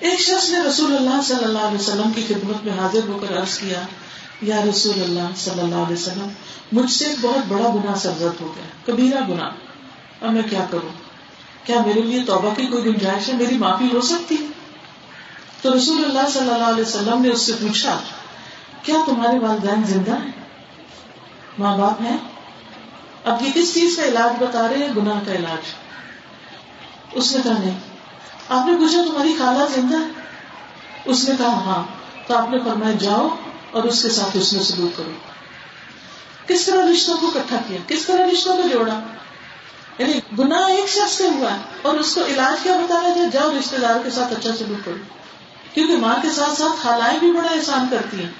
ایک شخص نے رسول اللہ صلی اللہ علیہ وسلم کی خدمت میں حاضر ہو کر عرض کیا، یا رسول اللہ صلی اللہ علیہ وسلم، مجھ سے ایک بہت بڑا گناہ سرزد ہو گیا، کبیرہ گناہ، اب میں کیا کروں؟ کیا میرے لیے توبہ کی کوئی گنجائش ہے؟ میری معافی ہو سکتی ہے؟ تو رسول اللہ صلی اللہ علیہ وسلم نے اس سے پوچھا، کیا تمہارے والدین زندہ ہیں؟ ماں باپ ہیں؟ اب یہ کس چیز کا علاج بتا رہے ہیں؟ گناہ کا علاج. اس نے کہا، نہیں آپ نے پوچھا تمہاری خالہ زندہ ہے؟ اس نے کہا ہاں۔ تو آپ نے فرمایا، جاؤ اور اس کے ساتھ اس میں سلوک کرو۔ کس طرح رشتوں کو اکٹھا کیا؟ کس طرح رشتوں کو جوڑا؟ یعنی گنا ایک شخص سے ہوا ہے اور اس کو علاج کیا بتایا جائے جاؤ رشتے دار کے ساتھ اچھا سلوک کرو۔ کیونکہ ماں کے ساتھ ساتھ خالائیں بھی بڑا احسان کرتی ہیں۔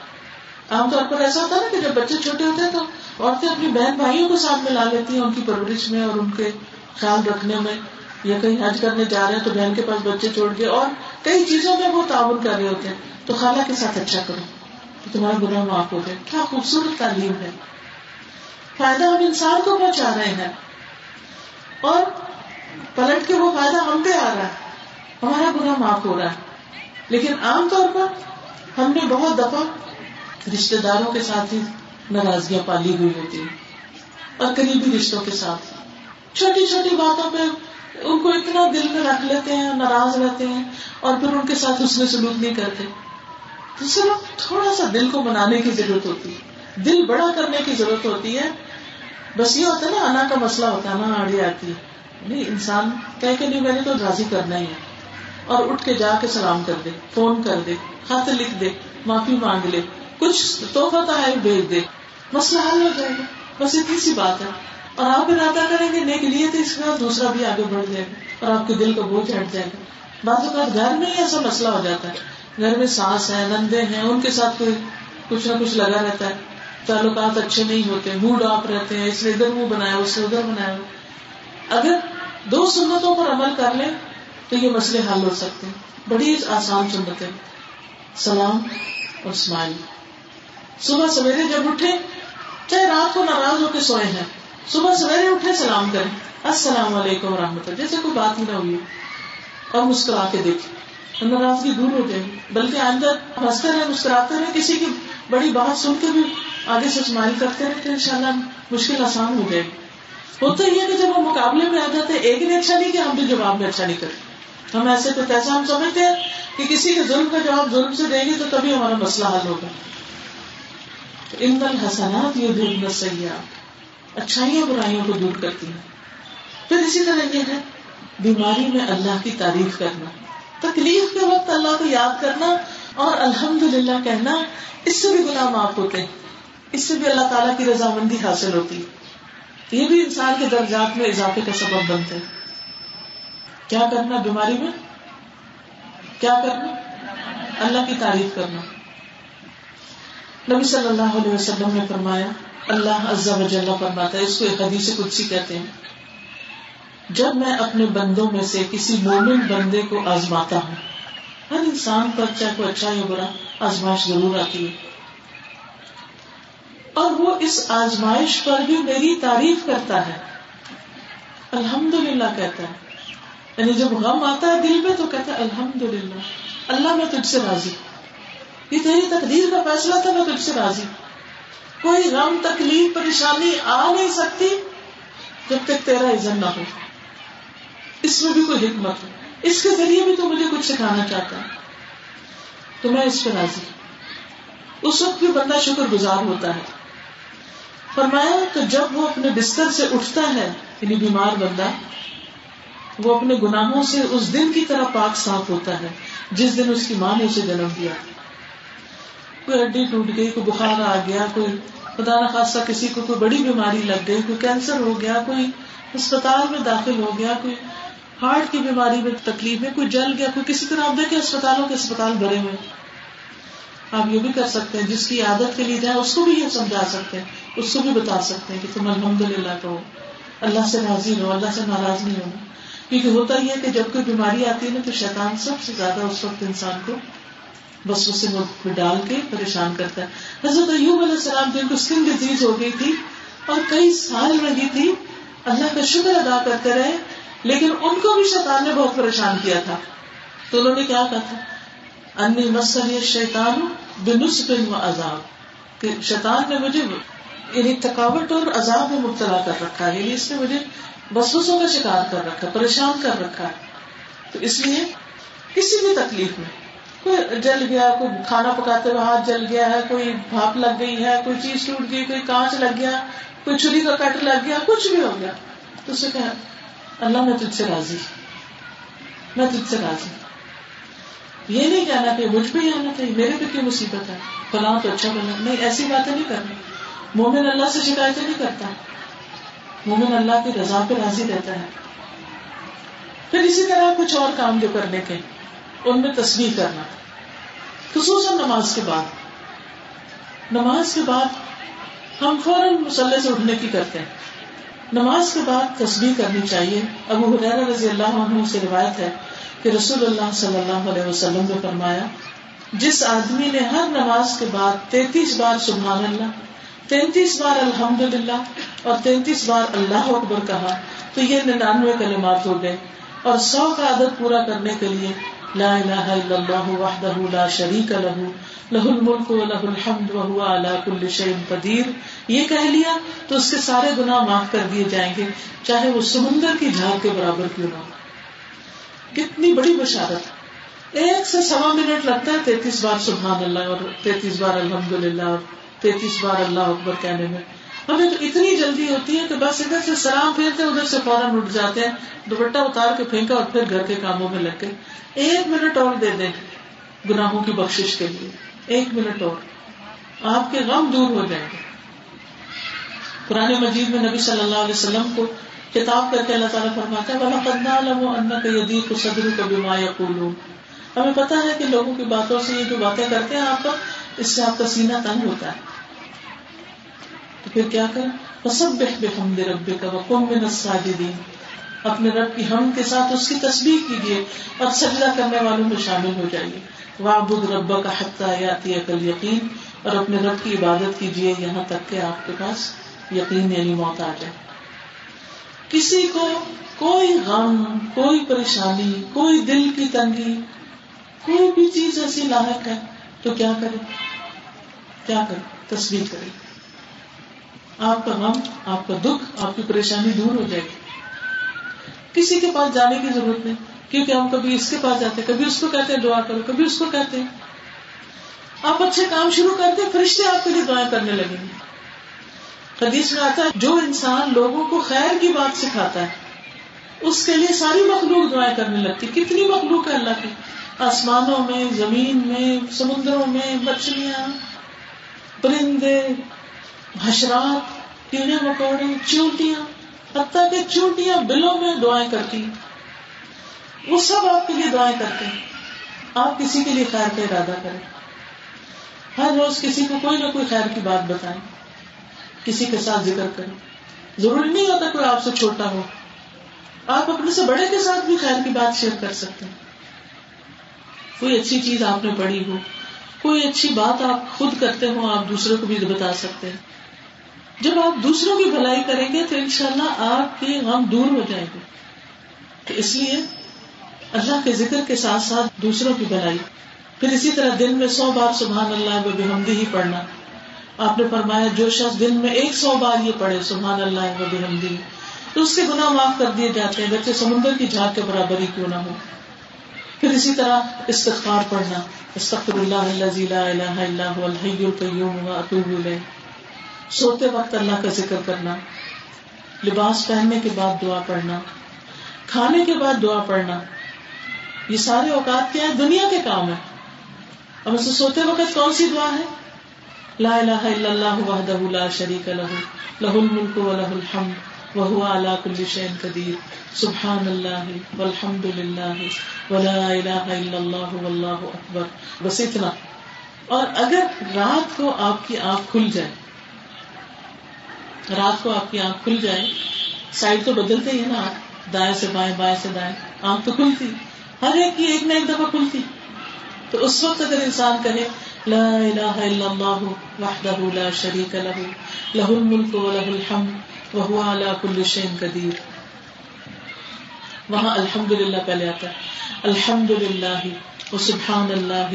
عام طور پر ایسا ہوتا ہے نا کہ جب بچے چھوٹے ہوتے ہیں تو عورتیں اپنی بہن بھائیوں کو ساتھ میں لا لیتی ہیں، ان کی پرورش میں اور ان کے خیال رکھنے میں۔ یا کہیں حج کرنے جا رہے ہیں تو بہن کے پاس بچے چھوڑ گئے اور کئی چیزوں میں وہ تعاون کر رہے ہوتے ہیں، تو خالہ کے ساتھ اچھا کرو۔ تو تمہارا گناہ معاف ہو گئے کیا خوبصورت تعلیم ہے۔ فائدہ ہم انسان کو پہنچا رہے ہیں۔ اور پلٹ کے وہ فائدہ ہم پہ آ رہا ہے۔ ہمارا گناہ معاف ہو رہا ہے۔ لیکن عام طور پر ہم نے بہت دفعہ رشتے داروں کے ساتھ ہی ناراضگیاں پالی ہوئی ہوتی ہیں اور قریبی رشتوں کے ساتھ۔ چھوٹی چھوٹی باتوں پہ ان کو اتنا دل میں رکھ لیتے ہیں، ناراض رہتے ہیں، اور پھر ان کے ساتھ اس میں سلوک نہیں کرتے۔ تو صرف تھوڑا سا دل کو بنانے کی ضرورت ہوتی ہے۔ دل بڑا کرنے کی ضرورت ہوتی ہے۔ بس یہ ہوتا ہے نا، انا کا مسئلہ ہوتا ہے نا، آڑی آتی ہے۔ نہیں انسان کہ نہیں، میں نے تو راضی کرنا ہی ہے۔ اور اٹھ کے جا کے سلام کر دے، فون کر دے، خط لکھ دے، معافی مانگ لے۔ کچھ توحفہ تحائف بھیج دے۔ مسئلہ حل ہو جائے گا۔ بس اتنی سی بات ہے۔ اور آپ ارادہ کریں گے، نیک لیے تو اس کے بعد دوسرا بھی آگے بڑھ جائے گا اور آپ کے دل کا بوجھ ہٹ جائے گا۔ بعض اوقات گھر میں ہی ایسا مسئلہ ہو جاتا ہے۔ گھر میں سانس ہے نندے ہیں، ان کے ساتھ کوئی کچھ نہ کچھ لگا رہتا ہے۔ تعلقات اچھے نہیں ہوتے موڈ آف رہتے ہیں، اس نے ادھر منہ بنایا، اس نے ادھر بنایا۔ اگر دو سنتوں پر عمل کر لیں تو یہ مسئلے حل ہو سکتے ہیں۔ بڑی آسان سنتیں۔ سلام اور اسمائل صبح سویرے جب اٹھے، چاہے رات کو ناراض ہو کے سوئے ہیں۔ صبح سویرے اٹھے، سلام کریں۔ السلام علیکم و رحمۃ اللہ۔ جیسے کوئی بات ہی نہ ہوئی۔ اور مسکرا کے دیکھیں ناراضگی دور ہو جائے بلکہ آئندہ ہنستے رہے، مسکراتے رہے۔ کسی کی بڑی بات سن کے بھی آگے سے اسمائل کرتے رہے تو ان شاء اللہ مشکل آسان ہو جائے ہوتا ہی ہے کہ جب ہم مقابلے میں آ جاتے ہیں ایک نے اچھا نہیں کیا ہم بھی جواب میں اچھا نہیں کرتے ہم ایسے تو ایسا ہم سمجھتے ہیں کہ کسی کے ظلم کا جواب ظلم سے دیں گے تو تبھی ہمارا مسئلہ حل ہوگا۔ ان دل حسنات یہ دل سیاح اچھائیاں برائیوں کو دور کرتی ہیں۔ پھر اسی طرح یہ ہے، بیماری میں اللہ کی تعریف کرنا۔ تکلیف کے وقت اللہ کو یاد کرنا اور الحمد للہ کہنا، اس سے بھی گناہ معاف ہوتے ہیں۔ اس سے بھی اللہ تعالیٰ کی رضامندی حاصل ہوتی یہ بھی انسان کے درجات میں اضافے کا سبب بنتے ہیں۔ کیا کرنا بیماری میں؟ کیا کرنا؟ اللہ کی تعریف کرنا۔ نبی صلی اللہ علیہ وسلم نے فرمایا اللہ عزا وجل فرماتا ہے، اس کو ایک حدیث قدسی کہتے ہیں۔ جب میں اپنے بندوں میں سے کسی مومن بندے کو آزماتا ہوں، ہر انسان پر چاہے کوئی اچھا یا برا، آزمائش ضرور آتی ہے۔ اور وہ اس آزمائش پر بھی میری تعریف کرتا ہے۔ الحمد للہ کہتا ہے۔ یعنی جب غم آتا ہے دل میں تو کہتا ہے الحمد للہ اللہ میں تجھ سے راضی۔ یہ تیری تقدیر کا فیصلہ تھا، میں تجھ سے راضی۔ کوئی غم، تکلیف، پریشانی آ نہیں سکتی جب تک تیرا عزن نہ ہو۔ اس میں بھی کوئی حکمت ہے۔ اس کے ذریعے بھی تو مجھے کچھ سکھانا چاہتا ہے۔ تو میں اس پہ راضی اس وقت بھی بندہ شکر گزار ہوتا ہے۔ فرمایا تو جب وہ اپنے بستر سے اٹھتا ہے یعنی بیمار بندہ، وہ اپنے گناہوں سے اس دن کی طرح پاک صاف ہوتا ہے، جس دن اس کی ماں نے اسے جنم دیا۔ کوئی ہڈی ٹوٹ گئی، کوئی بخار آ گیا، کوئی خدا نخواستہ کسی کو کوئی بڑی بیماری لگ گئی، کوئی کینسر ہو گیا، کوئی اسپتال میں داخل ہو گیا، کوئی ہارٹ کی بیماری میں تکلیف ہے، کوئی جل گیا، کوئی کسی طرح آپ دیکھیں اسپتالوں کے اسپتال بھرے ہوئے۔ آپ یہ بھی کر سکتے ہیں، جس کی عادت کے لیے جائیں، اس کو بھی یہ سمجھا سکتے ہیں، اس کو بھی بتا سکتے ہیں کہ تم الحمد للہ کہو اللہ سے راضی رہو اللہ سے ناراض نہیں ہونا کیونکہ ہوتا ہی ہے کہ جب کوئی بیماری آتی ہے نا، تو شیطان سب سے زیادہ اس وقت انسان کو بس اسے میں ڈال کے پریشان کرتا ہے۔ حضرت ایوب علیہ السلام جن کو اسکن ڈیزیز ہو گئی تھی اور کئی سال رہی تھی۔ اللہ کا شکر ادا کرتے رہے، لیکن ان کو بھی شیطان نے بہت پریشان کیا تھا۔ تو انہوں نے کیا کہا تھا؟ انی مسل شیطان بنس بن و عذاب۔ کہ شیطان نے مجھے یعنی تھکاوٹ اور عذاب میں مبتلا کر رکھا ہے یعنی اس نے مجھے بسوسوں کا شکار کر رکھا ہے پریشان کر رکھا۔ ہے تو اس لیے کسی بھی تکلیف میں کوئی جل گیا، کوئی کھانا پکاتے ہوئے ہاتھ جل گیا ہے، کوئی بھاپ لگ گئی ہے، کوئی چیز ٹوٹ گئی، کوئی کانچ لگ گیا، کوئی چھری کا کٹ لگ گیا، کچھ بھی ہو گیا۔ تو اسے کہ اللہ میں تجھ سے راضی میں تجھ سے راضی یہ نہیں کہنا کہ مجھ پہ ہی آنا چاہیے میرے پہ کیوں مصیبت ہے؟ فلاں تو اچھا بنا نہیں، ایسی باتیں نہیں کرنی۔ مومن اللہ سے شکایتیں نہیں کرتا۔ مومن اللہ کی رضا پہ راضی رہتا ہے۔ پھر اسی طرح کچھ اور کام جو کرنے کے۔ ان میں تصویر کرنا۔ خصوصاً نماز کے بعد۔ نماز کے بعد ہم فوراً مسلح سے اٹھنے کی کرتے ہیں۔ نماز کے بعد تصویر کرنی چاہیے۔ ابو حریر رضی اللہ عنہ سے روایت ہے کہ رسول اللہ صلی اللہ علیہ وسلم نے فرمایا، جس آدمی نے ہر نماز کے بعد تینتیس بار سبحان اللہ، تینتیس بار الحمد للہ اور تینتیس بار اللہ اکبر کہا، تو یہ ننانوے کلمات ہو گئے۔ اور سو کا عدد پورا کرنے کے لیے لا الہ الا اللہ وحدہ لا شریک لہ لہ الملک و لہ الحمد وهو على كل شيء قدیر یہ کہہ لیا تو اس کے سارے گناہ معاف کر دیے جائیں گے، چاہے وہ سمندر کی جھاگ کے برابر کیوں نہ ہو۔ کتنی بڑی بشارت۔ ایک سے سوا منٹ لگتا ہے تینتیس بار سبحان اللہ اور تینتیس بار الحمد للہ اور تینتیس بار اللہ اکبر کہنے میں۔ ہمیں تو اتنی جلدی ہوتی ہے کہ بس ادھر سے سلام پھیرتے ادھر سے فوراً اٹھ جاتے ہیں۔ دوپٹہ اتار کے پھینکا اور پھر گھر کے کاموں میں لگ گئے۔ ایک منٹ اور دے دیں گناہوں کی بخش کے لیے۔ ایک منٹ اور۔ آپ کے غم دور ہو جائیں گے۔ پرانے مجید میں نبی صلی اللہ علیہ وسلم کو کتاب کر کے اللہ تعالیٰ فرماتا ہے بلا قدنا کا یدی کو صدر کو بیما یا ہمیں پتا ہے کہ لوگوں کی باتوں سے یہ جو باتیں کرتے ہیں، آپ کا اس سے آپ کا سینہ تنگ ہوتا ہے۔ تو پھر کیا کریں؟ سب بحمد رب کا وقم میں نساجدین اپنے رب کی ہم کے ساتھ اس کی تصویر کیجیے اور سجدہ کرنے والوں میں شامل ہو جائیے۔ وابد ربا کا حتہ یاتی کل یقین اور اپنے رب کی عبادت کیجیے یہاں تک کہ آپ کے پاس یقین یعنی موت آ جائے۔ کسی کو کوئی غم، کوئی پریشانی، کوئی دل کی تنگی، کوئی بھی چیز ایسی لاحق ہے تو کیا کرے؟ کیا کرے؟ تصویر کرے۔ آپ کا غم، آپ کا دکھ، آپ کی پریشانی دور ہو جائے گی۔ کسی کے پاس جانے کی ضرورت نہیں، کیونکہ ہم کبھی اس کے پاس جاتے کبھی اس کو کہتے ہیں دعا کرو، کبھی اس کو کہتے ہیں۔ آپ اچھے کام شروع کرتے فرشتے آپ کے لیے دعائیں کرنے لگیں گے۔ حدیث میں آتا ہے، جو انسان لوگوں کو خیر کی بات سکھاتا ہے، اس کے لیے ساری مخلوق دعائیں کرنے لگتی کتنی مخلوق ہے اللہ کی؟ آسمانوں میں، زمین میں، سمندروں میں، مچھلیاں، پرندے حشرات کیڑے مکوڑے چونٹیاں، حتیٰ کہ چونٹیاں بلوں میں دعائیں کرتی وہ سب آپ کے لیے دعائیں کرتے ہیں۔ آپ کسی کے لیے خیر کا ارادہ کریں۔ ہر روز کسی کو کوئی نہ کوئی خیر کی بات بتائیں۔ کسی کے ساتھ ذکر کریں۔ ضروری نہیں ہوتا کوئی آپ سے چھوٹا ہو۔ آپ اپنے سے بڑے کے ساتھ بھی خیر کی بات شیئر کر سکتے ہیں۔ کوئی اچھی چیز آپ نے پڑھی ہو۔ کوئی اچھی بات آپ خود کرتے ہو، آپ دوسروں کو بھی بتا سکتے ہیں۔ جب آپ دوسروں کی بھلائی کریں گے تو انشاءاللہ آپ کے غم دور ہو جائیں گے۔ تو اس لیے اللہ کے ذکر کے ساتھ ساتھ دوسروں کی بھلائی۔ پھر اسی طرح دن میں سو بار سبحان اللہ و بحمدی ہی پڑھنا۔ آپ نے فرمایا جو شخص دن میں ایک سو بار یہ پڑھے سبحان اللہ و بحمدی تو اس کے گناہ معاف کر دیے جاتے ہیں بچے سمندر کی جھاگ کے برابر ہی کیوں نہ ہو۔ پھر اسی طرح استغفار پڑھنا۔ استغفر اللہ لا الہ الا هو الحی القیوم و الیہ۔ سوتے وقت اللہ کا ذکر کرنا، لباس پہننے کے بعد دعا پڑھنا، کھانے کے بعد دعا پڑھنا، یہ سارے اوقات کیا ہے دنیا کے کام ہے اب اسے سوتے وقت کون سی دعا ہے؟ لا الہ الا اللہ وحدہ لا شریک لہ لہ الملک و لہ الحمد وهو على كل شيء قدير سبحان الله والحمد لله ولا اله الا الله والله اکبر۔ بس اتنا۔ اور اگر رات کو آپ کی آنکھ کھل جائے رات کو آپ کی آنکھ کھل جائے، سائڈ تو بدلتے ہی نا آپ دائیں سے بائیں بائیں سے دائیں، آنکھ تو کھلتی۔ ہر ایک کی ایک نہ ایک دفعہ کھلتی۔ تو اس وقت اگر انسان کہے، لا الہ الا اللہ وحدہ لا شریک لہ لہ الملک و لہ الحمد وهو على كل شيء قدیر۔ وہاں الحمد للہ پہلے آتا ہے۔ الحمد للہ و سبحان اللہ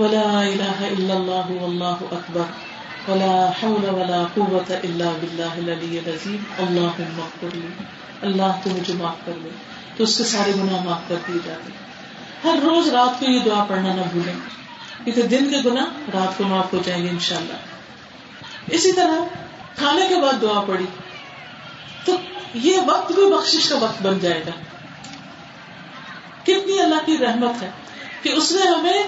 ولا الہ الا اللہ، واللہ اکبر۔ ولا حول ولا قوة الا باللہ العلی العظیم اللہم اغفر لی اللہ تو مجھے معاف کر لے تو اس کے سارے گناہ معاف کر دیے جاتے ہر روز رات کو یہ دعا پڑھنا نہ بھولیں. کیونکہ دن کے گناہ رات کو معاف ہو جائیں گے انشاءاللہ. اسی طرح کھانے کے بعد دعا پڑی تو یہ وقت بھی بخشش کا وقت بن جائے گا. کتنی اللہ کی رحمت ہے کہ اس نے ہمیں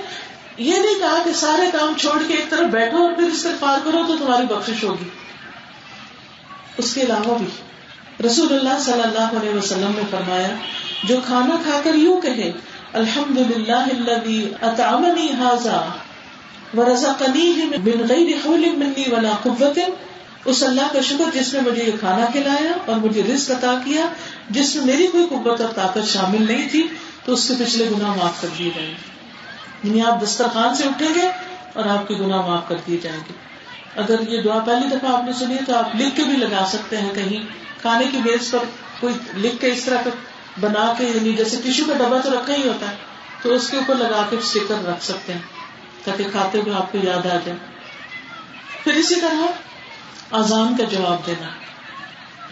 یہ نہیں کہا کہ سارے کام چھوڑ کے ایک طرف بیٹھو اور پھر استغفار کرو تو تمہاری بخشش ہوگی۔ اس کے علاوہ بھی رسول اللہ صلی اللہ علیہ وسلم نے فرمایا، جو کھانا کھا کر یوں کہے الحمد للہ حاضا من غیر حول منی ولا قوت۔ اس اللہ کا شکر جس نے مجھے یہ کھانا کھلایا اور مجھے رزق عطا کیا، جس میں میری کوئی قوت اور طاقت شامل نہیں تھی، تو اس کے پچھلے گناہ معاف کر دیے جائیں گے یعنی آپ دسترخوان سے اٹھیں گے اور آپ کے گناہ معاف کر دیے جائیں گے۔ اگر یہ دعا پہلی دفعہ آپ نے سنی تو آپ لکھ کے بھی لگا سکتے ہیں کہیں کھانے کی میز پر کوئی لکھ کے اس طرح کا بنا کے یعنی جیسے ٹیشو کا ڈبا تو رکھا ہی ہوتا ہے، تو اس کے اوپر لگا کے اسٹیکر رکھ سکتے ہیں تاکہ کھاتے ہوئے آپ کو یاد آ جائے۔ پھر اسی طرح آزان کا جواب دینا۔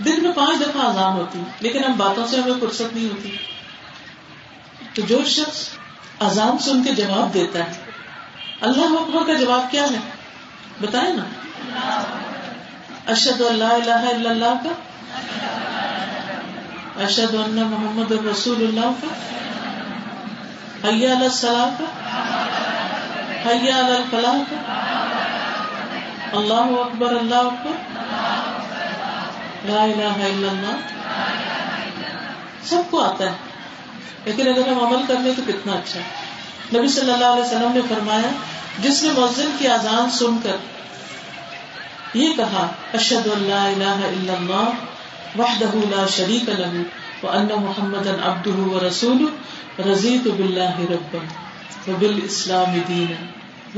دن میں پانچ دفعہ آزان ہوتی لیکن ہم باتوں سے ہمیں فرصت نہیں ہوتی۔ تو جو شخص آزان سن کے جواب دیتا ہے۔ اللہ اکبر کا جواب کیا ہے؟ بتائے نا۔ اشد اللہ الہ الا اللہ کا۔ اشد اللہ محمد رسول اللہ کا۔ حیا الصلاح کا۔ حیا الفلاح کا۔ اللہ اکبر اللہ اکبر۔ لا الہ الا اللہ۔ سب کو آتا ہے۔ لیکن اگر ہم عمل کر لیں تو کتنا اچھا ہے۔ نبی صلی اللہ علیہ وسلم نے فرمایا، جس نے مؤذن کی اذان سن کر یہ کہا اشد اللہ الہ الا اللہ، وحدہ لا شریک له وان محمد عبدہ ورسولہ، رضیت باللہ ربا، وبالاسلام دینا،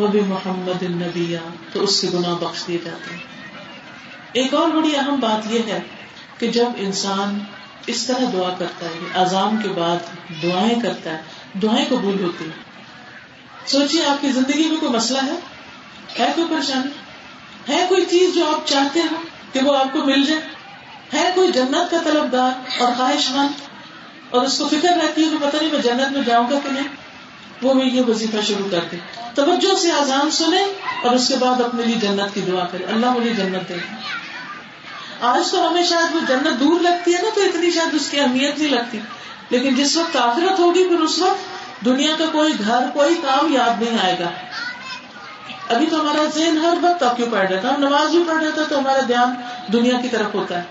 وبمحمد النبی تو اس کے گناہ بخش دیے جاتے ہیں۔ ایک اور بڑی اہم بات یہ ہے کہ جب انسان اس طرح دعا کرتا ہے اذان کے بعد دعائیں کرتا ہے، دعائیں قبول ہوتی ہیں۔ سوچیے آپ کی زندگی میں کوئی مسئلہ ہے؟ ہے کوئی پریشانی؟ ہے کوئی چیز جو آپ چاہتے ہو کہ وہ آپ کو مل جائے؟ ہے کوئی جنت کا طلبدار اور خواہش مند؟ اور اس کو فکر رہتی ہے کہ پتہ نہیں میں جنت میں جاؤں گا کہ نہیں؟ وہ بھی یہ وظیفہ شروع کر دے۔ توجہ سے آزان سنے اور اس کے بعد اپنے لیے جنت کی دعا کرے اللہ مجھے جنت دے۔ آج تو ہمیں شاید وہ جنت دور لگتی ہے نا تو اتنی شاید اس کی اہمیت نہیں لگتی۔ لیکن جس وقت آخرت ہوگی، پھر اس وقت دنیا کا کوئی گھر، کوئی کام یاد نہیں آئے گا۔ ابھی تو ہمارا ذہن ہر وقت آکوپائڈ رہتا ہے۔ ہم نماز بھی پڑھ رہے تھے تو ہمارا دھیان دنیا کی طرف ہوتا ہے۔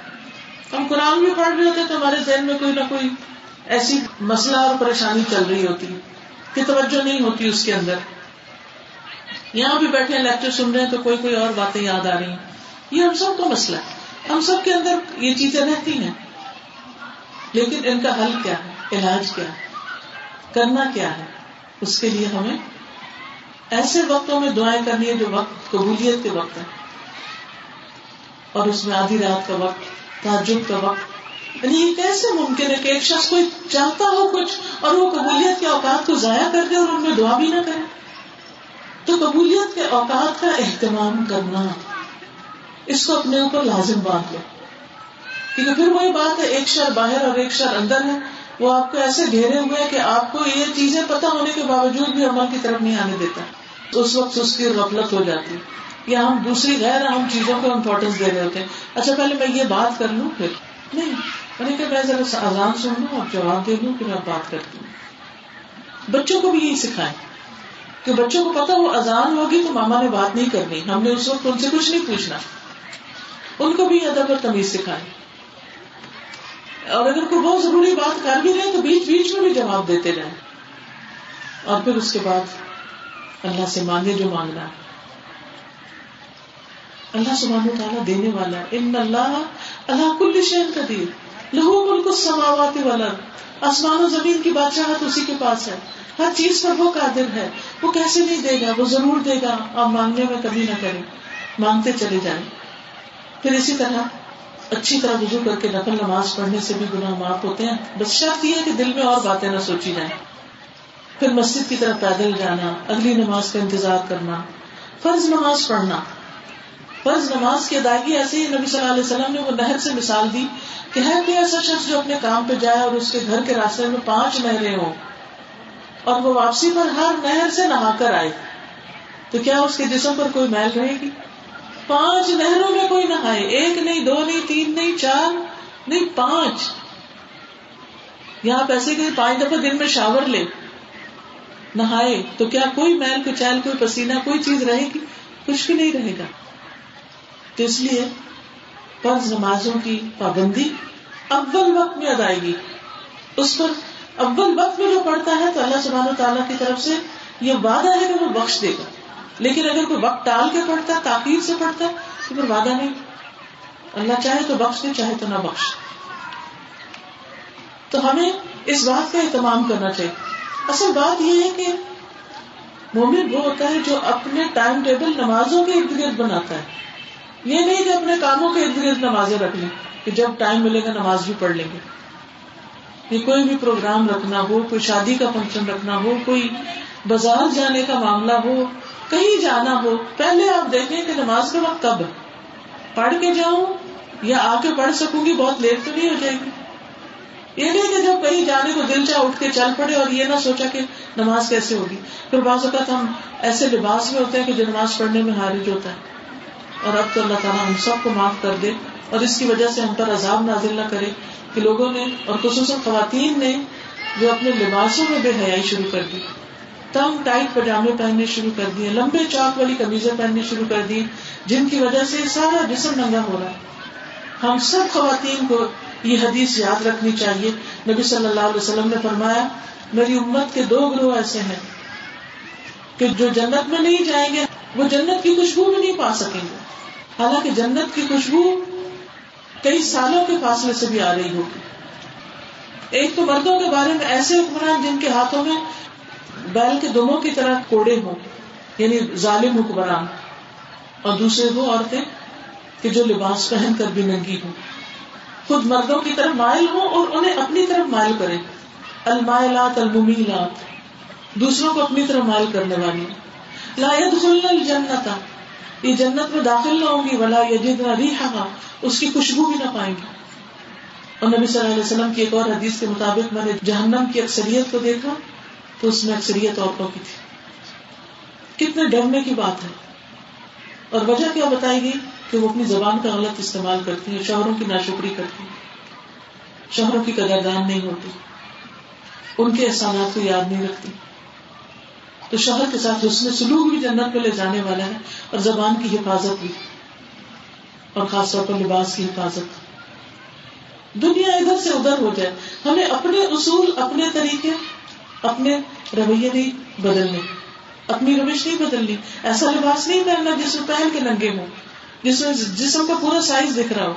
ہم قرآن بھی پڑھ رہے ہوتے تو ہمارے ذہن میں کوئی نہ کوئی ایسی مسئلہ اور پریشانی چل رہی ہوتی ہے کہ توجہ نہیں ہوتی اس کے اندر۔ یہاں بھی بیٹھے لیکچر سن رہے ہیں تو کوئی کوئی اور باتیں یاد آ رہی ہیں۔ یہ ہم سب کا مسئلہ ہے۔ ہم سب کے اندر یہ چیزیں رہتی ہیں۔ لیکن ان کا حل کیا ہے؟ علاج کیا ہے؟ کرنا کیا ہے؟ اس کے لیے ہمیں ایسے وقتوں میں دعائیں کرنی ہے جو وقت، قبولیت کے وقت ہے اور اس میں آدھی رات کا وقت، تعجب کا وقت۔ یعنی یہ کیسے ممکن ہے کہ ایک شخص کوئی چاہتا ہو کچھ اور وہ قبولیت کے اوقات کو ضائع کر دے اور ان میں دعا بھی نہ کرے؟ تو قبولیت کے اوقات کا اہتمام کرنا۔ اس کو اپنے اوپر لازم باندھ لو کیونکہ پھر وہی بات ہے، ایک شر باہر اور ایک شر اندر ہے۔ وہ آپ کو ایسے گھیرے ہوئے کہ آپ کو یہ چیزیں پتہ ہونے کے باوجود بھی عمل کی طرف نہیں آنے دیتا۔ تو اس وقت اس کی غفلت ہو جاتی۔ یا ہم دوسری غیر اہم چیزوں کو امپورٹینس دے رہے ہوتے ہیں۔ اچھا پہلے میں یہ بات کر لوں پھر۔ نہیں، میں نے کہا میں ذرا آزان سن لوں اور جواب دے دوں، پھر آپ بات کرتی ہوں۔ بچوں کو بھی یہی سکھائے کہ بچوں کو پتا وہ اذان ہوگی تو ماما نے بات نہیں کرنی۔ ہم نے اس وقت ان سے کچھ نہیں پوچھنا۔ ان کو بھی ادب اور تمیز سکھائے اور اگر کوئی بہت ضروری بات کر بھی رہے تو بیچ بیچ میں بھی جواب دیتے رہے اور پھر اس کے بعد اللہ سے مانگے جو مانگنا ہے۔ اللہ سبحانہ تعالیٰ دینے والا ہے۔ ان اللہ اللہ کل شہر قدیر۔ لہو ملک السماوات والارض۔ آسمان و زمین کی بادشاہت اسی کے پاس ہے۔ ہر چیز پر وہ قادر ہے۔ وہ کیسے نہیں دے گا؟ وہ ضرور دے گا۔ آپ مانگنے میں کبھی نہ کریں۔ مانگتے چلے جائیں۔ پھر اسی طرح اچھی طرح وضو کر کے نقل نماز پڑھنے سے بھی گناہ معاف ہوتے ہیں۔ بس شرط یہ ہے کہ دل میں اور باتیں نہ سوچی جائیں۔ پھر مسجد کی طرف پیدل جانا، اگلی نماز کا انتظار کرنا، فرض نماز پڑھنا۔ فرض نماز کی ادائیگی ایسے ہی نبی صلی اللہ علیہ وسلم نے وہ نہر سے مثال دی کہ ہے کوئی ایسا شخص جو اپنے کام پہ جائے اور اس کے گھر کے راستے میں پانچ نہریں ہوں اور وہ واپسی پر ہر نہر سے نہا کر آئے۔ تو کیا اس کے جسم پر کوئی محل رہے گی؟ پانچ نہروں میں کوئی نہائے ایک نہیں، دو نہیں، تین نہیں، چار نہیں، پانچ۔ یہاں پیسے کہ پانچ دفعہ دن میں شاور لے۔ نہائے، تو کیا کوئی میل، کوئی کوئی پسینہ، کوئی چیز رہے گی؟ کچھ بھی نہیں رہے گا۔ تو اس لیے فرض نمازوں کی پابندی اول وقت میں ادائیگی اس پر اول وقت میں جو پڑھتا ہے، تو اللہ سبحانہ تعالیٰ کی طرف سے یہ وعدہ ہے کہ وہ بخش دے گا۔ لیکن اگر کوئی وقت ٹال کے پڑھتا ہے، تاخیر سے پڑھتا ہے، تو پھر وعدہ نہیں۔ اللہ چاہے تو بخش دے، چاہے تو نہ بخش۔ تو ہمیں اس بات کا اہتمام کرنا چاہیے۔ اصل بات یہ ہے کہ مومن وہ ہوتا ہے جو اپنے ٹائم ٹیبل نمازوں کے ارد گرد بناتا ہے۔ یہ نہیں کہ اپنے کاموں کے ارد گرد نمازیں رکھ لیں، کہ جب ٹائم ملے گا نماز بھی پڑھ لیں گے۔ یہ کوئی بھی پروگرام رکھنا ہو، کوئی شادی کا فنکشن رکھنا ہو، کوئی بازار جانے کا معاملہ ہو کہیں جانا ہو، پہلے آپ دیکھیں کہ نماز کا وقت کب پڑھ کے جاؤں یا آ کے پڑھ سکوں گی، بہت لیٹ تو نہیں ہو جائے گی۔ یہ نہیں کہ جب کہیں جانے کو دل چاہ اٹھ کے چل پڑے اور یہ نہ سوچا کہ نماز کیسے ہوگی۔ پھر بعض اوقات ہم ایسے لباس میں ہوتے ہیں کہ جو نماز پڑھنے میں حارج ہوتا ہے۔ اور اب تو اللہ تعالیٰ ہم سب کو معاف کر دے اور اس کی وجہ سے ہم پر عذاب نازل نہ کرے کہ لوگوں نے اور خصوصاً خواتین نے جو اپنے لباسوں میں بے حیائی شروع کر دی۔ تنگ ٹائٹ پجامے پہننے شروع کر دیے، لمبے چاک والی قمیضیں پہننے شروع کر دی، جن کی وجہ سے سارا جسم ننگا ہو رہا ہے۔ ہم سب خواتین کو یہ حدیث یاد رکھنی چاہیے۔ نبی صلی اللہ علیہ وسلم نے فرمایا، میری امت کے دو گروہ ایسے ہیں کہ جو جنت میں نہیں جائیں گے، وہ جنت کی خوشبو بھی نہیں پا سکیں گے۔ حالانکہ جنت کی خوشبو کئی سالوں کے فاصلے سے بھی آ رہی ہوگی۔ ایک تو مردوں کے بارے میں ایسے حکمران جن کے ہاتھوں میں بیل کے دموں کی طرح کوڑے ہوں یعنی ظالم حکمران، اور دوسرے وہ عورتیں کہ جو لباس پہن کر بھی ننگی ہوں۔ خود مردوں کی طرف مائل ہوں اور انہیں اپنی طرف مائل کرے المائلات الممیلات، دوسروں کو اپنی طرف مائل کرنے والی۔ لا يدخلن الجنت یہ جنت میں داخل نہ ہوں گی، ولا یجدن ریحا اس کی خوشبو بھی نہ پائیں گی۔ اور نبی صلی اللہ علیہ وسلم کی ایک اور حدیث کے مطابق میں نے جہنم کی اکثریت کو دیکھا۔ تو اس میں اکثریت عورتوں کی تھی۔ کتنے ڈرنے کی بات ہے۔ اور وجہ کیا بتائی گئی؟ کہ وہ اپنی زبان کا غلط استعمال کرتی ہیں، شوہروں کی ناشکری کرتی ہیں۔ شوہروں کی قدردان نہیں ہوتی۔ ان کے احسانات کو یاد نہیں رکھتی۔ تو شوہر کے ساتھ اس میں سلوک بھی جنت پہ لے جانے والا ہے اور زبان کی حفاظت بھی۔ اور خاص طور پر لباس کی حفاظت۔ دنیا ادھر سے ادھر ہو جائے۔ ہمیں اپنے اصول، اپنے طریقے اپنے رویے نہیں بدلنے اپنی روش نہیں بدلنی۔ ایسا لباس نہیں پہننا جس میں پہن کے ننگے ہوں۔ جس میں جسم کا پورا سائز دکھ رہا ہو۔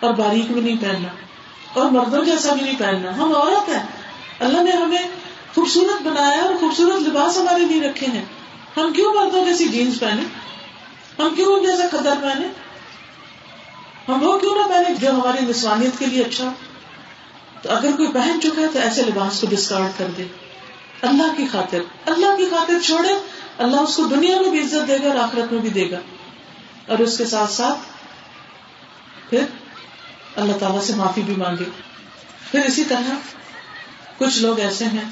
اور باریک بھی نہیں پہننا۔ اور مردوں جیسا بھی نہیں پہننا۔ ہم عورت ہیں۔ اللہ نے ہمیں خوبصورت بنایا اور خوبصورت لباس ہمارے لیے رکھے ہیں۔ ہم کیوں مردوں جیسی جینس پہنے ہم کیوں ان جیسا قدر پہنے ہم وہ کیوں نہ پہنے جو ہماری نسوانیت کے لیے اچھا تو اگر کوئی پہن چکا ہے تو ایسے لباس کو ڈسکارڈ کر دے۔ اللہ کی خاطر۔ اللہ کی خاطر چھوڑے۔ اللہ اس کو دنیا میں بھی عزت دے گا اور آخرت میں بھی دے گا۔ اور اس کے ساتھ ساتھ پھر اللہ تعالی سے معافی بھی مانگے۔ پھر اسی طرح کچھ لوگ ایسے ہیں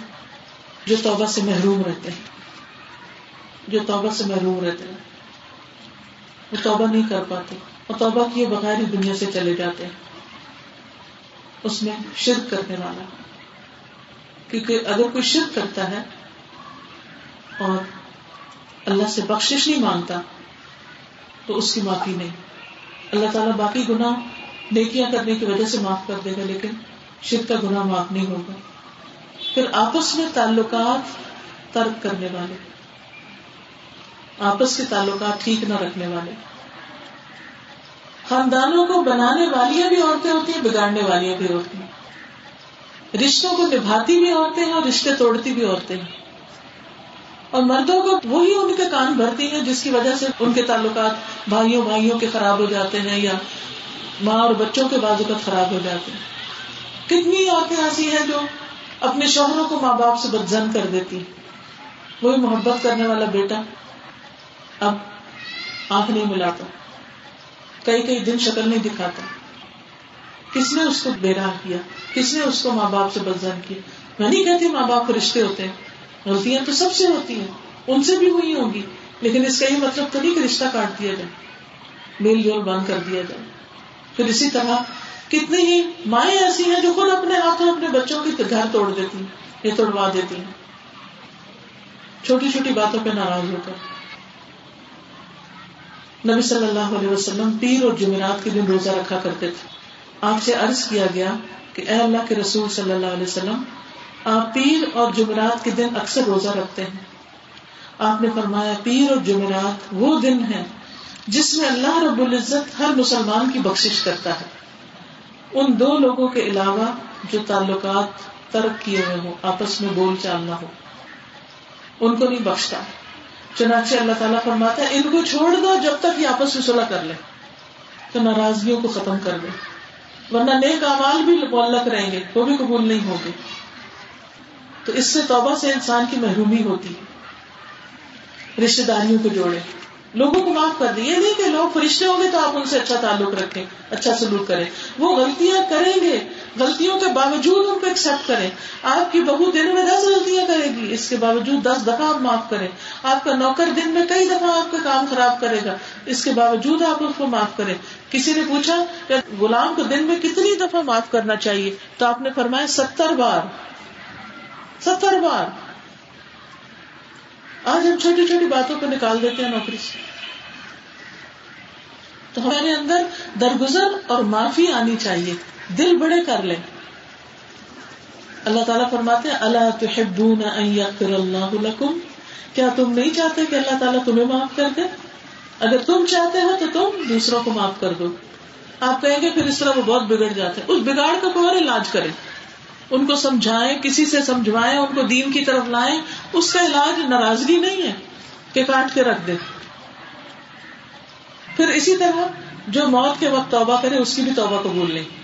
جو توبہ سے محروم رہتے ہیں۔ جو توبہ سے محروم رہتے ہیں۔ وہ توبہ نہیں کر پاتے اور توبہ کیے بغیر ہی دنیا سے چلے جاتے ہیں۔ اس میں شرک کرنے والا۔ کیونکہ اگر کوئی شرک کرتا ہے اور اللہ سے بخشش نہیں مانگتا، تو اس کی معافی نہیں۔ اللہ تعالیٰ باقی گناہ نیکیاں کرنے کی وجہ سے معاف کر دے گا، لیکن شرک کا گناہ معاف نہیں ہوگا۔ پھر آپس میں تعلقات ترک کرنے والے، آپس کے تعلقات ٹھیک نہ رکھنے والے۔ خاندانوں کو بنانے والیاں بھی عورتیں ہوتی ہیں، بگاڑنے والیاں بھی ہوتی ہیں۔ رشتوں کو نبھاتی بھی عورتیں ہیں اور رشتے توڑتی بھی عورتیں ہیں۔ اور مردوں کو وہی ان کے کان بھرتی ہیں جس کی وجہ سے ان کے تعلقات بھائیوں بھائیوں کے خراب ہو جاتے ہیں یا ماں اور بچوں کے بازوقت خراب ہو جاتے ہیں۔ کتنی عورتیں ایسی ہیں جو اپنے شوہروں کو ماں باپ سے بدزن کر دیتی وہی محبت کرنے والا بیٹا اب آنکھ نہیں ملاتا۔ کئی کئی دن شکل نہیں دکھاتا۔ کس نے اس کو بےراہ کیا؟ کس نے اس کو ماں باپ سے بدزن کیا؟ میں نہیں کہتی ماں باپ کو رشتے ہوتے ہیں۔ غلطیاں تو سب سے ہوتی ہیں۔ ان سے بھی ہوئی ہوں گی۔ لیکن اس کا یہ مطلب تو نہیں کہ رشتہ کاٹ دیا جائے۔ میل جول بند کر دیا جائے۔ پھر اسی طرح کتنی ہی مائیں ایسی ہیں جو خود اپنے ہاتھوں اپنے بچوں کی گھر توڑ دیتی ہیں یا توڑوا دیتی ہیں۔ چھوٹی چھوٹی باتوں پہ ناراض ہو کر نبی صلی اللہ علیہ وسلم پیر اور جمعرات کے دن روزہ رکھا کرتے تھے۔ آپ سے عرض کیا گیا کہ اے اللہ کے رسول صلی اللہ علیہ وسلم، آپ پیر اور جمعرات کے دن اکثر روزہ رکھتے ہیں۔ آپ نے فرمایا پیر اور جمعرات وہ دن ہے جس میں اللہ رب العزت ہر مسلمان کی بخش کرتا ہے۔ ان دو لوگوں کے علاوہ جو تعلقات ترک کیے ہوئے ہوں، آپس میں بول چال نہ ہو۔ ان کو نہیں بخشتا۔ چنانچہ اللہ تعالیٰ فرماتا ہے، ان کو چھوڑ دو جب تک یہ آپس میں صلح کر لے تو ناراضگیوں کو ختم کر دے ورنہ نیک امال بھی معلق رہیں گے، وہ بھی قبول نہیں ہوگے تو اس سے توبہ سے انسان کی محرومی ہوتی ہے۔ رشتے داریوں کو جوڑے لوگوں کو معاف کر دیں۔ یہ نہیں کہ لوگ فرشتے ہوں گے تو آپ ان سے اچھا تعلق رکھیں اچھا سلوک کریں۔ وہ غلطیاں کریں گے۔ غلطیوں کے باوجود ان کو ایکسپٹ کریں۔ آپ کی بہو دن میں دس غلطیاں کرے گی، اس کے باوجود دس دفعہ آپ معاف کریں۔ آپ کا نوکر دن میں کئی دفعہ آپ کا کام خراب کرے گا۔ اس کے باوجود آپ اس کو معاف کریں۔ کسی نے پوچھا کہ غلام کو دن میں کتنی دفعہ معاف کرنا چاہیے؟ تو آپ نے فرمایا ستر بار۔ ستر بار۔ آج ہم چھوٹی چھوٹی باتوں کو نکال دیتے ہیں نوکری سے۔ تو ہمارے اندر درگزر اور معافی آنی چاہیے۔ دل بڑے کر لیں اللہ تعالیٰ فرماتے ہیں اللہ تحبون ان یغفر اللہ لکم؟ کیا تم نہیں چاہتے کہ اللہ تعالیٰ تمہیں معاف کر دے؟ اگر تم چاہتے ہو تو تم دوسروں کو معاف کر دو۔ آپ کہیں گے، پھر اس طرح وہ بہت بگڑ جاتے ہیں۔ اس بگاڑ کا کوئی اور علاج کریں۔ ان کو سمجھائیں، کسی سے سمجھوائیں، ان کو دین کی طرف لائیں۔ اس کا علاج ناراضگی نہیں ہے کہ کاٹ کے رکھ دے پھر اسی طرح جو موت کے وقت توبہ کرے، اس کی بھی توبہ قبول نہیں۔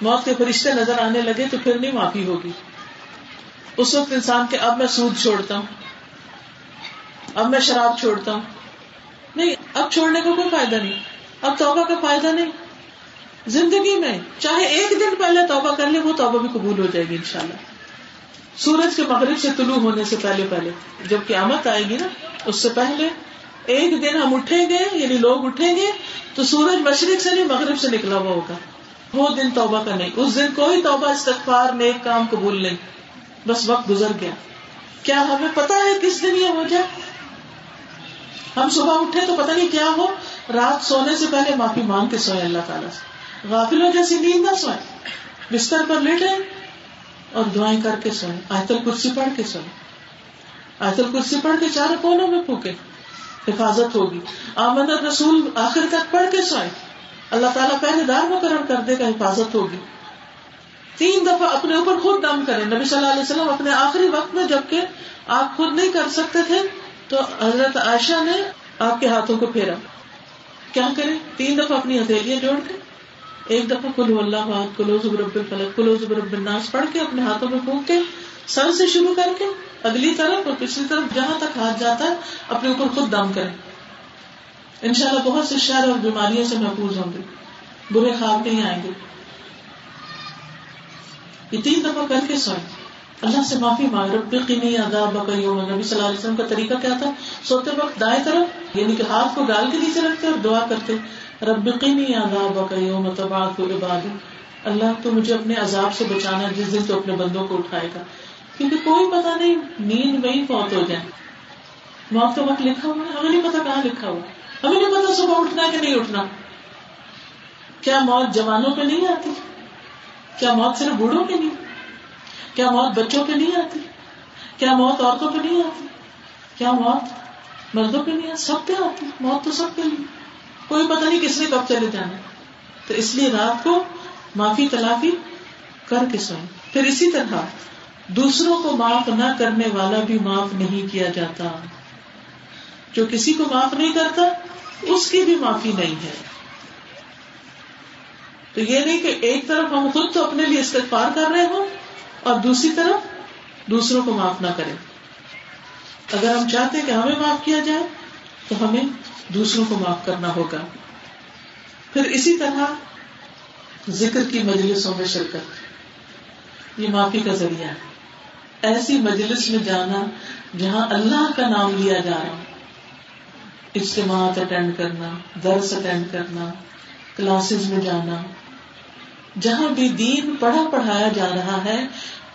موت کے فرشتے نظر آنے لگے تو پھر نہیں معافی ہوگی۔ اس وقت انسان کے اب میں سود چھوڑتا ہوں، اب میں شراب چھوڑتا ہوں۔ نہیں، اب چھوڑنے کا کوئی فائدہ نہیں۔ اب توبہ کا فائدہ نہیں۔ زندگی میں چاہے ایک دن پہلے توبہ کر لے، وہ توبہ بھی قبول ہو جائے گی انشاءاللہ۔ سورج کے مغرب سے طلوع ہونے سے پہلے پہلے، جب قیامت آئے گی نا، اس سے پہلے ایک دن ہم اٹھیں گے یعنی لوگ اٹھیں گے، تو سورج مشرق سے نہیں، مغرب سے نکلا ہوا ہوگا۔ وہ دن توبہ کا نہیں اس دن کوئی توبہ استغفار نیک کام قبول نہیں۔ بس وقت گزر گیا۔ کیا ہمیں پتا ہے کس دن یہ ہو جائے؟ ہم صبح اٹھے تو پتہ نہیں کیا ہو۔ رات سونے سے پہلے معافی مانگ کے سوئے اللہ تعالیٰ سے۔ غافلوں جیسی نیند نہ سوئے۔ بستر پر لیٹے اور دعائیں کر کے سوئے۔ آیت الکرسی پڑھ کے سوئے۔ آیت الکرسی پڑھ کے چاروں کونوں میں پھوکے حفاظت ہوگی۔ آمد رسول آخر تک پڑھ کے سوئے۔ اللہ تعالیٰ پہلے دار مقرر کر دے گا حفاظت ہوگی۔ تین دفعہ اپنے اوپر خود دم کرے نبی صلی اللہ علیہ وسلم اپنے آخری وقت میں جبکہ آپ خود نہیں کر سکتے تھے، تو حضرت عائشہ نے آپ کے ہاتھوں کو پھیرا۔ کیا کرے تین دفعہ اپنی ہتھیلیاں جوڑ کے، ایک دفعہ کلو اللہ کلو زبر الفلق کلو زبر الناس پڑھ کے اپنے ہاتھوں میں پھونک کے سر سے شروع کر کے اگلی طرف اور پچھلی طرف جہاں تک ہاتھ جاتا ہے، اپنے اوپر خود دم کرے ان شاء اللہ بہت سے شہر اور بیماریوں سے محفوظ ہوں گے۔ برے خواب نہیں آئیں گے۔ یہ تین دفعہ کر کے سوئیں اللہ سے معافی مانگ۔ رب قینی عذاب یوم نبی صلی اللہ علیہ وسلم کا طریقہ کیا تھا؟ سوتے وقت دائیں طرف یعنی کہ ہاتھ کو ڈال کے نیچے رکھتے اور دعا کرتے۔ رب قینی عذاب یوم تبعث عباد اللہ تو مجھے اپنے عذاب سے بچانا جس دن تو اپنے بندوں کو اٹھائے گا۔ کیونکہ کوئی پتہ نہیں، نیند میں ہی فوت ہو جائے موت کا وقت لکھا ہوا ہے، ہمیں نہیں پتا کہاں لکھا ہوا ہمیں نہیں پتا صبح اٹھنا کہ نہیں اٹھنا۔ کیا موت جوانوں پہ نہیں آتی؟ کیا موت صرف بوڑھوں پہ نہیں کیا موت بچوں پہ نہیں آتی؟ کیا موت عورتوں پہ نہیں آتی؟ کیا موت مردوں پہ نہیں آتی سب پہ آتی۔ موت تو سب پہ نہیں کوئی پتہ نہیں کس نے کب چلے جانا۔ تو اس لیے رات کو معافی تلافی کر کے سوئیں پھر اسی طرح دوسروں کو معاف نہ کرنے والا بھی معاف نہیں کیا جاتا۔ جو کسی کو معاف نہیں کرتا، اس کی بھی معافی نہیں ہے۔ تو یہ نہیں کہ ایک طرف ہم خود تو اپنے لیے استغفار کر رہے ہوں اور دوسری طرف دوسروں کو معاف نہ کریں۔ اگر ہم چاہتے ہیں کہ ہمیں معاف کیا جائے، تو ہمیں دوسروں کو معاف کرنا ہوگا۔ پھر اسی طرح ذکر کی مجلسوں میں شرکت۔ یہ معافی کا ذریعہ ہے۔ ایسی مجلس میں جانا جہاں اللہ کا نام لیا جا رہا اجتماعات اٹینڈ کرنا، درس اٹینڈ کرنا کلاسز میں جانا۔ جہاں بھی دین پڑھا پڑھایا جا رہا ہے،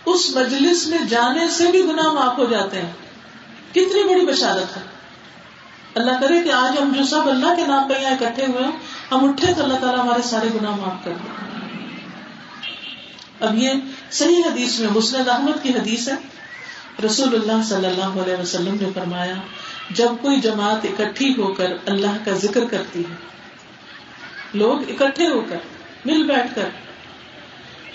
اس مجلس میں جانے سے بھی گناہ معاف ہو جاتے ہیں۔ کتنی بڑی بشارت ہے۔ اللہ کرے کہ آج ہم جو سب اللہ کے نام پہ یہاں اکٹھے ہوئے ہیں، ہم اٹھے تو اللہ تعالیٰ ہمارے سارے گناہ معاف کر دیں۔ اب یہ صحیح حدیث میں مسند احمد کی حدیث ہے۔ رسول اللہ صلی اللہ علیہ وسلم نے فرمایا جب کوئی جماعت اکٹھی ہو کر اللہ کا ذکر کرتی ہے۔ لوگ اکٹھے ہو کر، مل بیٹھ کر۔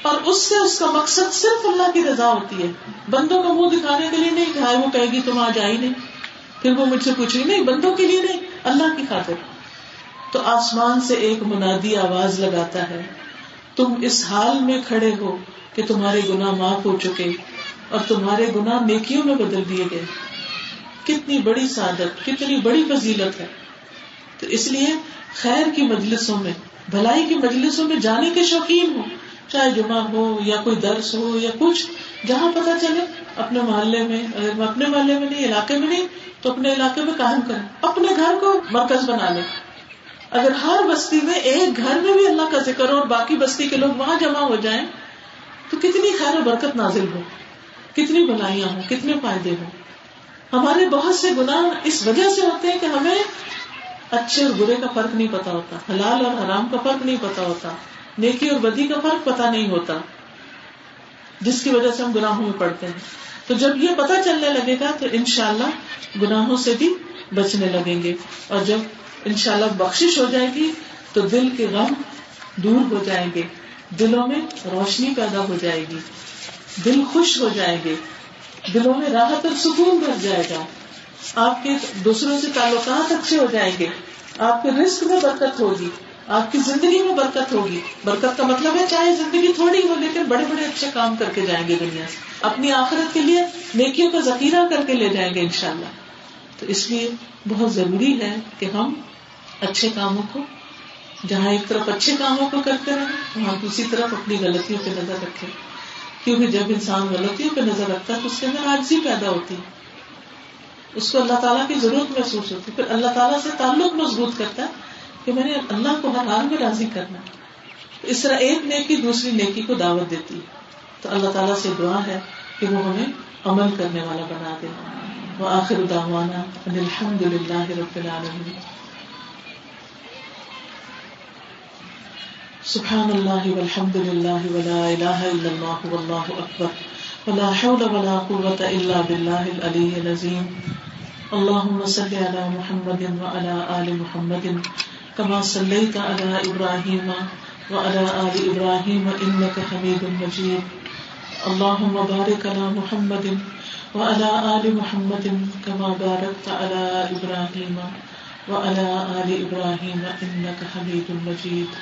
اور اس سے، اس کا مقصد صرف اللہ کی رضا ہوتی ہے۔ بندوں کا منہ دکھانے کے لیے نہیں کہ وہ کہے گی تم آ جائی نہیں۔ پھر وہ مجھ سے پوچھ رہی، نہیں، بندوں کے لیے نہیں، اللہ کی خاطر۔ تو آسمان سے ایک منادی آواز لگاتا ہے، تم اس حال میں کھڑے ہو کہ تمہارے گنا معاف ہو چکے اور تمہارے گنا نیکیوں میں بدل دیے گئے۔ کتنی بڑی سعادت، کتنی بڑی فضیلت ہے۔ تو اس لیے خیر کی مجلسوں میں، بھلائی کی مجلسوں میں جانے کے شوقین ہو چاہے جمعہ ہو یا کوئی درس ہو یا کچھ، جہاں پتا چلے، اپنے محلے میں، اگر میں اپنے محلے میں نہیں، علاقے میں نہیں، تو اپنے علاقے میں قائم کریں۔ اپنے گھر کو مرکز بنا لیں۔ اگر ہر بستی میں ایک گھر میں بھی اللہ کا ذکر ہو اور باقی بستی کے لوگ وہاں جمع ہو جائیں، تو کتنی خیر و برکت نازل ہو۔ کتنی بلائیاں ہوں، کتنے فائدے ہوں۔ ہمارے بہت سے گناہ اس وجہ سے ہوتے ہیں کہ ہمیں اچھے اور برے کا فرق نہیں پتا ہوتا، حلال اور حرام کا فرق نہیں پتا ہوتا، نیکی اور بدی کا فرق پتا نہیں ہوتا، جس کی وجہ سے ہم گناہوں میں پڑتے ہیں۔ تو جب یہ پتا چلنے لگے گا تو انشاءاللہ گناہوں سے بھی بچنے لگیں گے۔ اور جب انشاءاللہ بخشش ہو جائے گی تو دل کے غم دور ہو جائیں گے، دلوں میں روشنی پیدا ہو جائے گی، دل خوش ہو جائیں گے۔ دلوں میں راحت اور سکون بھر جائے گا۔ آپ کے دوسروں سے تعلقات اچھے ہو جائیں گے۔ آپ کے رسک میں برکت ہوگی۔ آپ کی زندگی میں برکت ہوگی۔ برکت کا مطلب ہے چاہے زندگی تھوڑی ہو، لیکن بڑے بڑے اچھے کام کر کے جائیں گے دنیا۔ سے اپنی آخرت کے لیے نیکیوں کا ذخیرہ کر کے لے جائیں گے انشاءاللہ۔ تو اس لیے بہت ضروری ہے کہ ہم اچھے کاموں کو، جہاں ایک طرف اچھے کاموں کو کرتے رہیں، وہاں دوسری طرف اپنی غلطیوں پہ نظر رکھے کیونکہ جب انسان غلطیوں پہ نظر رکھتا ہے تو اس کے اندر آجزی پیدا ہوتی ہے۔ اس کو اللہ تعالیٰ کی ضرورت محسوس ہوتی ہے۔ پھر اللہ تعالیٰ سے تعلق مضبوط کرتا ہے کہ میں نے اللہ کو ہر حال میں راضی کرنا اس طرح ایک نیکی دوسری نیکی کو دعوت دیتی ہے۔ تو اللہ تعالیٰ سے دعا ہے کہ وہ ہمیں عمل کرنے والا بنا دے۔ وہ آخر دعوانا الحمد للہ رب العالمین۔ سبحان اللہ والحمد للہ ولا الہ الا اللہ واللہ اکبر ولا حول ولا قوة إلا بالله العلي العظيم اللهم صل على محمد وعلى آل محمد كما صليت على إبراهيم وعلى آل إبراهيم إنك حميد مجيد اللهم بارك على محمد وعلى آل محمد كما باركت على إبراهيم وعلى آل إبراهيم إنك حميد مجيد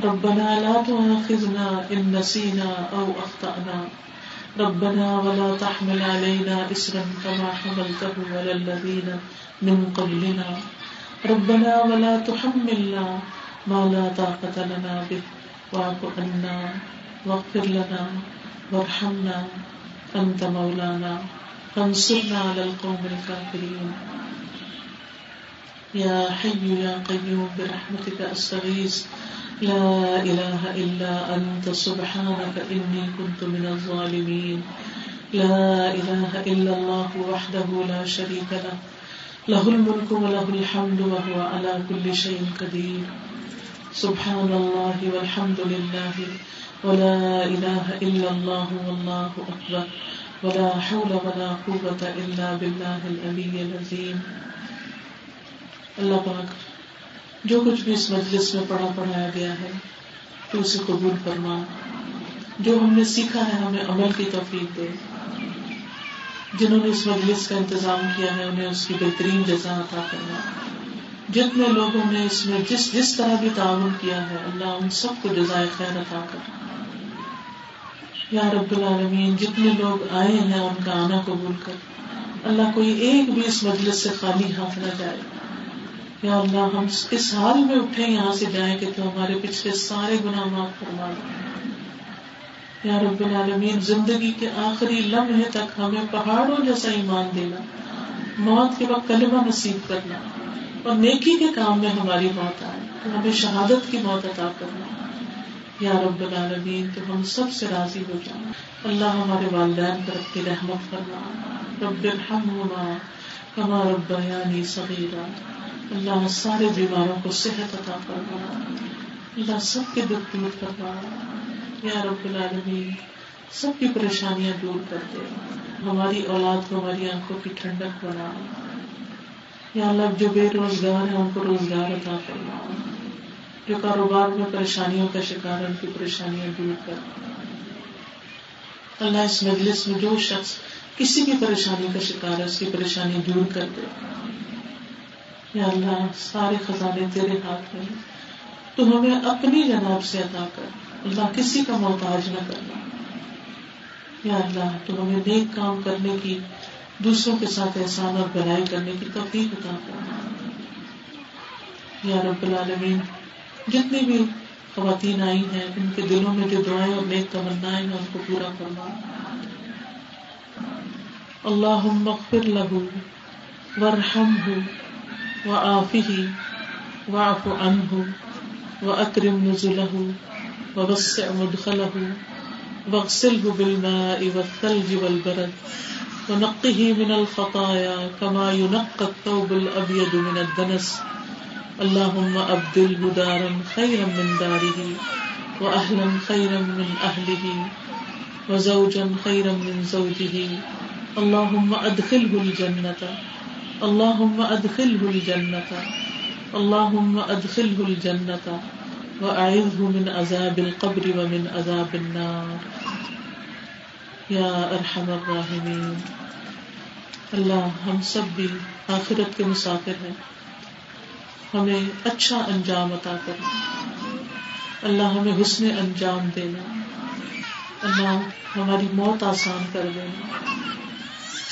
ربنا لا تؤاخذنا إن نسينا أو أخطأنا. ربنا ولا تحمل علينا إسرا كما حملته على الذين من قبلنا. ربنا ولا تحملنا ما لا طاقة لنا به. واعف عنا واغفر لنا وارحمنا أنت مولانا. فانصرنا على القوم الكافرين. يا حي يا قيوم برحمتك أستغيث. لا إله إلا أنت، سبحانك إني كنت من الظالمين. لا إله إلا الله وحده لا شريك له. له الملك وله الحمد وهو على كل شيء قدير. سبحان الله والحمد لله. ولا إله إلا الله والله أكبر. ولا حول ولا قوة إلا بالله العلي العظيم. اللہ پاک جو کچھ بھی اس مجلس میں پڑھا پڑھایا گیا ہے، تو اسے قبول فرما۔ جو ہم نے سیکھا ہے ہمیں عمل کی توفیق دے۔ جنہوں نے اس مجلس کا انتظام کیا ہے، انہیں اس کی بہترین جزا عطا کرنا جتنے لوگوں نے اس میں جس جس طرح بھی تعاون کیا ہے، اللہ ان سب کو جزائے خیر عطا کرنا یا رب العالمین، جتنے لوگ آئے ہیں، ان کا آنا قبول کر۔ اللہ کوئی ایک بھی اس مجلس سے خالی ہاتھ نہ جائے۔ یا اللہ ہم اس حال میں اٹھے یہاں سے جائیں کہ تو ہمارے پچھلے سارے گناہ معاف فرما دیں۔ یا رب العالمین، زندگی کے آخری لمحے تک ہمیں پہاڑوں جیسا ایمان دینا، موت کے وقت کلمہ نصیب کرنا اور نیکی کے کام میں ہماری موت آئے۔ ہمیں شہادت کی موت عطا کرنا۔ یا رب العالمین، تو ہم سب سے راضی ہو جائیں اللہ ہمارے والدین پر اپنی رحمت کرنا رب الحمنا کما رب یعنی صغیرہ اللہ سارے بیماروں کو صحت عطا کرنا اللہ سب کے دکھ دور کرنا یا رب العالمین، سب کی پریشانیاں دور کر دے. ہماری اولاد کو ہماری آنکھوں کی ٹھنڈک بنا. یا اللہ، جو بے روزگار ہیں، ان کو روزگار عطا کرنا جو کاروبار میں پریشانیوں کا شکار ان کی پریشانیاں دور کر. اللہ اس مجلس میں جو شخص کسی بھی پریشانی کا شکار ہے، اس کی پریشانی دور کر دے. یا اللہ سارے خزانے تیرے ہاتھ میں تو ہمیں اپنی جناب سے عطا کر۔ اللہ کسی کا محتاج نہ کرنا یا اللہ، تو ہمیں نیک کام کرنے کی، دوسروں کے ساتھ احسان اور بھلائی کرنے کی توفیق عطا کرنا یا رب العالمین جتنی بھی خواتین آئی ہیں، ان کے دلوں میں جو دعائیں اور نیک تمنا ہیں، ان کو پورا کرنا اللہ مغفر لہو ورحم ہو و آفی و آف ان و اکرم نزلہ ووسع مدخله، واغسله بالماء والثلج والبرد، ونقه من الخطايا كما ينقى الثوب الأبيض من الدنس. اللهم أبدله دارا خيرا من داره، وأهلا خيرا من أهله، وزوجا خيرا من زوجه. اللهم أدخله الجنة. اللهم أدخله الجنة. اللهم أدخله الجنة وأعذه من عذاب القبر ومن عذاب النار. یا ارحم الراحمین اللہ ہم سب بھی آخرت کے مسافر ہیں. ہمیں اچھا انجام عطا کرنا اللہ ہمیں حسن انجام دینا. اللہ ہماری موت آسان کر دینا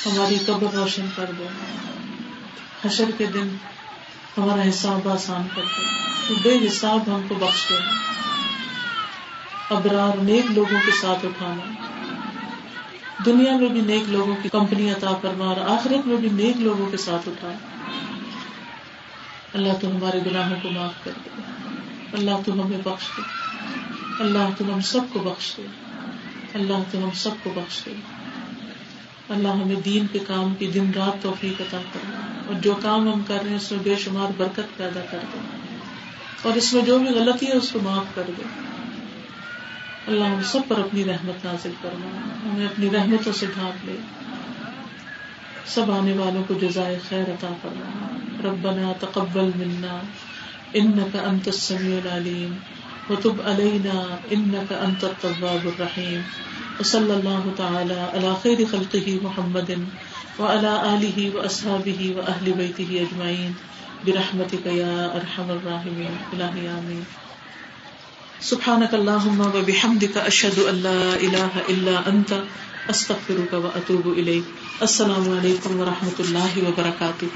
ہماری قبر روشن کر دینا حشر کے دن ہمارا حساب آسان کر دینا بے حساب ہم کو بخش دے ابرار نیک لوگوں کے ساتھ اٹھانا۔ دنیا میں بھی نیک لوگوں کی کمپنی عطا کرنا اور آخرت میں بھی نیک لوگوں کے ساتھ اٹھانا۔ اللہ تو ہمارے گناہوں کو معاف کر دے۔ اللہ تو ہمیں بخش دے۔ اللہ تو ہم سب کو بخش دے۔ اللہ تو ہم سب کو بخش دے۔ اللہ ہمیں دین کے کام کی دن رات توفیق عطا کرنا اور جو کام ہم کر رہے ہیں اس میں بے شمار برکت پیدا کر دیں اور اس میں جو بھی غلطی ہے اس کو معاف کر دے اللہ ہم سب پر اپنی رحمت نازل کرنا ہمیں اپنی رحمتوں سے ڈھانپ لے۔ سب آنے والوں کو جزائے خیر عطا کرنا ربنا تقبل منا۔ انك انت السميع العليم وتب علينا انك انت التواب الرحيم وصلى الله تعالى على خير خلقه محمد۔ وعلى آله وأصحابه وأهل بيته أجمعين. برحمتك يا أرحم الراحمين. إلهي آمين. سبحانك اللهم وبحمدك أشهد أن لا إله إلا أنت. أستغفرك وأتوب إليك. السلام عليكم ورحمة الله وبركاته.